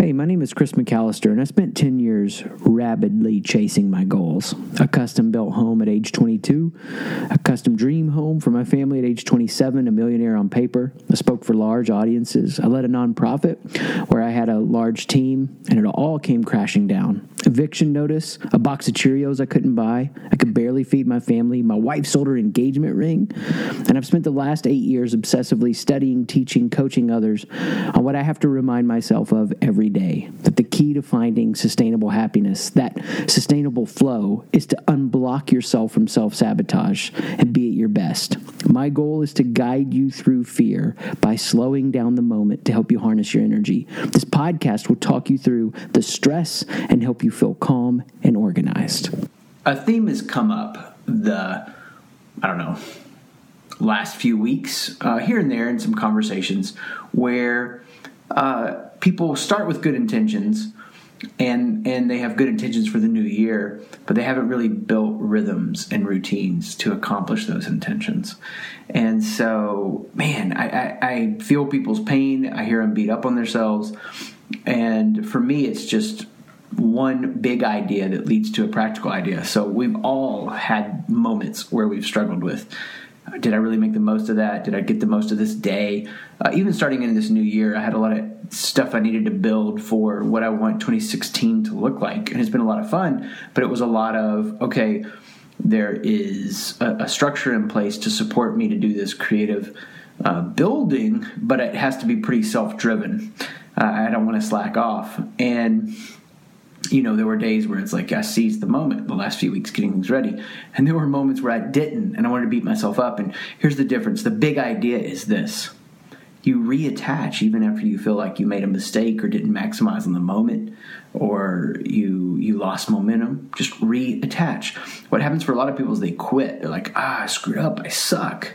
Hey, my name is Chris McAllister, and I spent 10 years rabidly chasing my goals. A custom built home at age 22, a custom dream home for my family at age 27, a millionaire on paper. I spoke for large audiences. I led a nonprofit where I had a large team, and it all came crashing down. Eviction notice, a box of Cheerios I couldn't buy. I could barely feed my family. My wife sold her engagement ring. And I've spent the last eight years obsessively studying, teaching, coaching others on what I have to remind myself of every day that the key to finding sustainable happiness, that sustainable flow, is to unblock yourself from self sabotage and be at your best. My goal is to guide you through fear by slowing down the moment to help you harness your energy. This podcast will talk you through the stress and help you feel calm and organized. A theme has come up the, I don't know, last few weeks, uh, here and there in some conversations, where uh, people start with good intentions and and they have good intentions for the new year, but they haven't really built rhythms and routines to accomplish those intentions. And so, man, I, I, I feel people's pain. I hear them beat up on themselves, and for me, it's just one big idea that leads to a practical idea. So we've all had moments where we've struggled with did I really make the most of that? Did I get the most of this day? Uh, even starting in this new year, I had a lot of stuff I needed to build for what I want 2016 to look like. And it's been a lot of fun, but it was a lot of, okay, there is a, a structure in place to support me to do this creative uh, building, but it has to be pretty self driven. Uh, I don't want to slack off. And you know, there were days where it's like I seized the moment the last few weeks getting things ready. And there were moments where I didn't and I wanted to beat myself up. And here's the difference. The big idea is this. You reattach even after you feel like you made a mistake or didn't maximize on the moment or you you lost momentum. Just reattach. What happens for a lot of people is they quit. They're like ah i screwed up. I suck.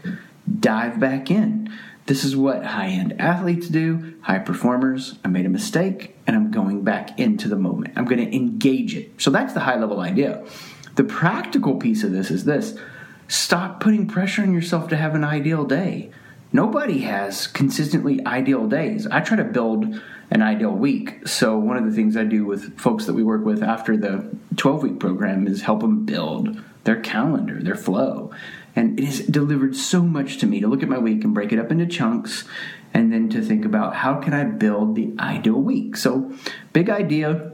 Dive back in this is what high end athletes do, high performers. I made a mistake and I'm going back into the moment. I'm going to engage it. So that's the high level idea. The practical piece of this is this stop putting pressure on yourself to have an ideal day. Nobody has consistently ideal days. I try to build an ideal week. So, one of the things I do with folks that we work with after the 12 week program is help them build their calendar, their flow. And it has delivered so much to me to look at my week and break it up into chunks and then to think about how can I build the ideal week. So, big idea,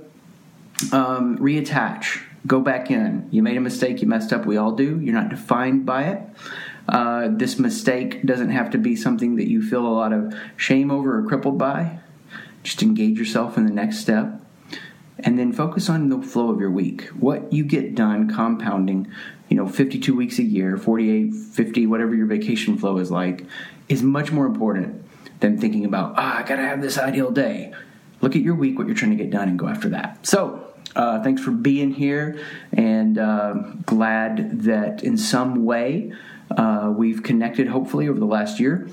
um, reattach, go back in. You made a mistake, you messed up, we all do. You're not defined by it. Uh, this mistake doesn't have to be something that you feel a lot of shame over or crippled by. Just engage yourself in the next step and then focus on the flow of your week. What you get done compounding, you know, 52 weeks a year, 48, 50, whatever your vacation flow is like, is much more important than thinking about, ah, I gotta have this ideal day. Look at your week, what you're trying to get done, and go after that. So, uh, thanks for being here, and uh, glad that in some way uh, we've connected, hopefully, over the last year.